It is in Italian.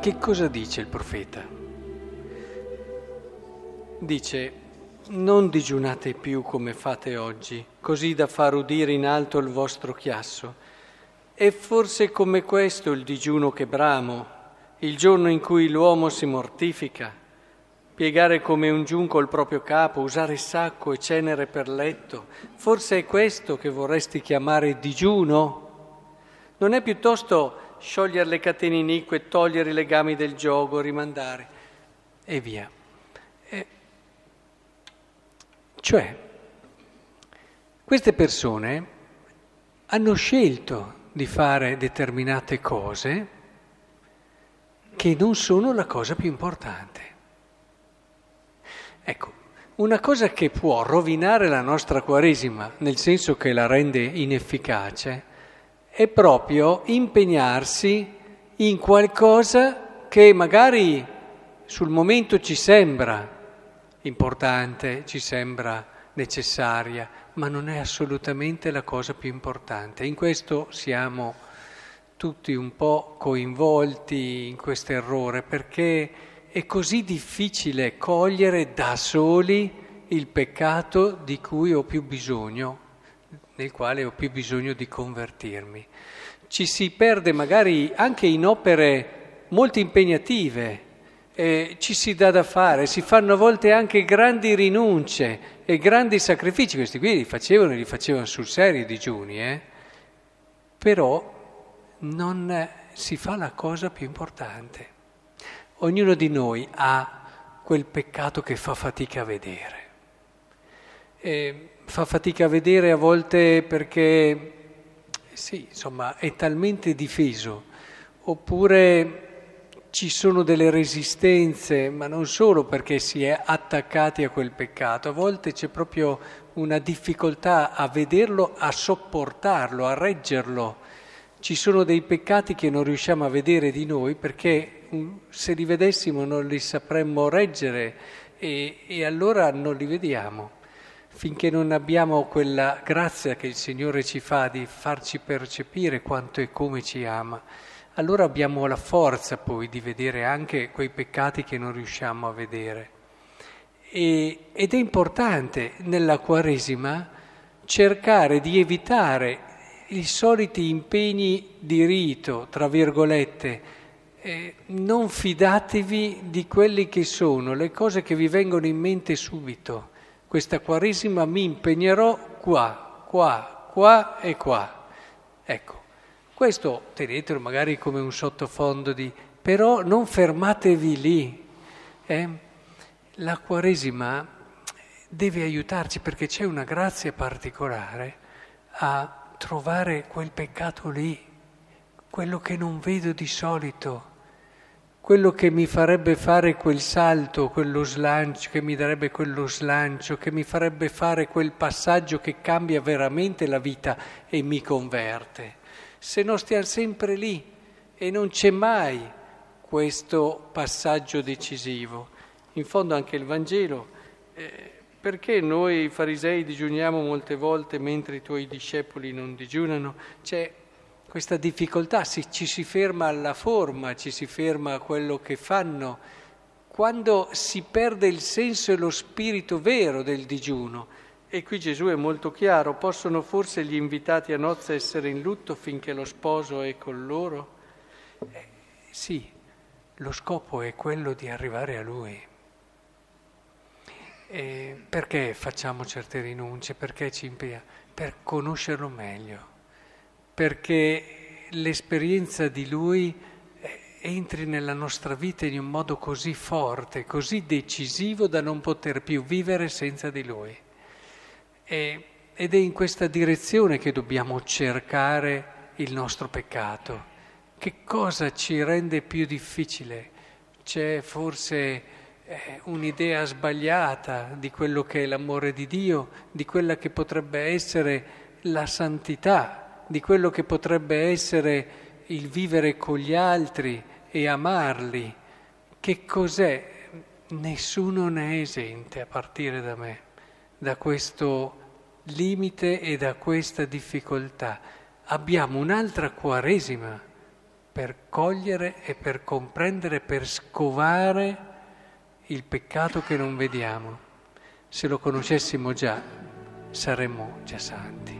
che cosa dice il profeta? Dice, non digiunate più come fate oggi, così da far udire in alto il vostro chiasso. È forse come questo il digiuno che bramo, il giorno in cui l'uomo si mortifica, piegare come un giunco il proprio capo, usare sacco e cenere per letto. Forse è questo che vorresti chiamare digiuno? Non è piuttosto sciogliere le catene inique, togliere i legami del gioco, rimandare e via. E cioè, queste persone hanno scelto di fare determinate cose che non sono la cosa più importante. Ecco, una cosa che può rovinare la nostra Quaresima, nel senso che la rende inefficace, è proprio impegnarsi in qualcosa che magari sul momento ci sembra importante, ci sembra necessaria, ma non è assolutamente la cosa più importante. In questo siamo tutti un po' coinvolti in questo errore perché è così difficile cogliere da soli il peccato di cui ho più bisogno nel quale ho più bisogno di convertirmi. Ci si perde magari anche in opere molto impegnative, eh, ci si dà da fare, si fanno a volte anche grandi rinunce e grandi sacrifici, questi qui li facevano e li facevano sul serio i digiuni, eh? però non si fa la cosa più importante. Ognuno di noi ha quel peccato che fa fatica a vedere. E fa fatica a vedere a volte perché, sì, insomma, è talmente difeso, oppure ci sono delle resistenze, ma non solo perché si è attaccati a quel peccato, a volte c'è proprio una difficoltà a vederlo, a sopportarlo, a reggerlo. Ci sono dei peccati che non riusciamo a vedere di noi perché mm, se li vedessimo non li sapremmo reggere e, e allora non li vediamo finché non abbiamo quella grazia che il Signore ci fa di farci percepire quanto e come ci ama, allora abbiamo la forza poi di vedere anche quei peccati che non riusciamo a vedere. E, ed è importante nella Quaresima cercare di evitare i soliti impegni di rito, tra virgolette, eh, non fidatevi di quelli che sono le cose che vi vengono in mente subito questa Quaresima mi impegnerò qua, qua, qua e qua. Ecco, questo tenetelo magari come un sottofondo di... però non fermatevi lì. Eh? La Quaresima deve aiutarci perché c'è una grazia particolare a trovare quel peccato lì, quello che non vedo di solito quello che mi farebbe fare quel salto, quello slancio, che mi darebbe quello slancio, che mi farebbe fare quel passaggio che cambia veramente la vita e mi converte. Se no stiamo sempre lì e non c'è mai questo passaggio decisivo. In fondo anche il Vangelo, eh, perché noi farisei digiuniamo molte volte mentre i tuoi discepoli non digiunano? C'è questa difficoltà, ci si ferma alla forma, ci si ferma a quello che fanno, quando si perde il senso e lo spirito vero del digiuno. E qui Gesù è molto chiaro, possono forse gli invitati a nozze essere in lutto finché lo sposo è con loro? Eh, sì, lo scopo è quello di arrivare a Lui. E perché facciamo certe rinunce? Perché ci impegna? Per conoscerlo meglio perché l'esperienza di Lui eh, entri nella nostra vita in un modo così forte, così decisivo da non poter più vivere senza di Lui. E, ed è in questa direzione che dobbiamo cercare il nostro peccato. Che cosa ci rende più difficile? C'è forse eh, un'idea sbagliata di quello che è l'amore di Dio, di quella che potrebbe essere la santità di quello che potrebbe essere il vivere con gli altri e amarli. Che cos'è? Nessuno ne è esente a partire da me, da questo limite e da questa difficoltà. Abbiamo un'altra quaresima per cogliere e per comprendere, per scovare il peccato che non vediamo. Se lo conoscessimo già, saremmo già santi.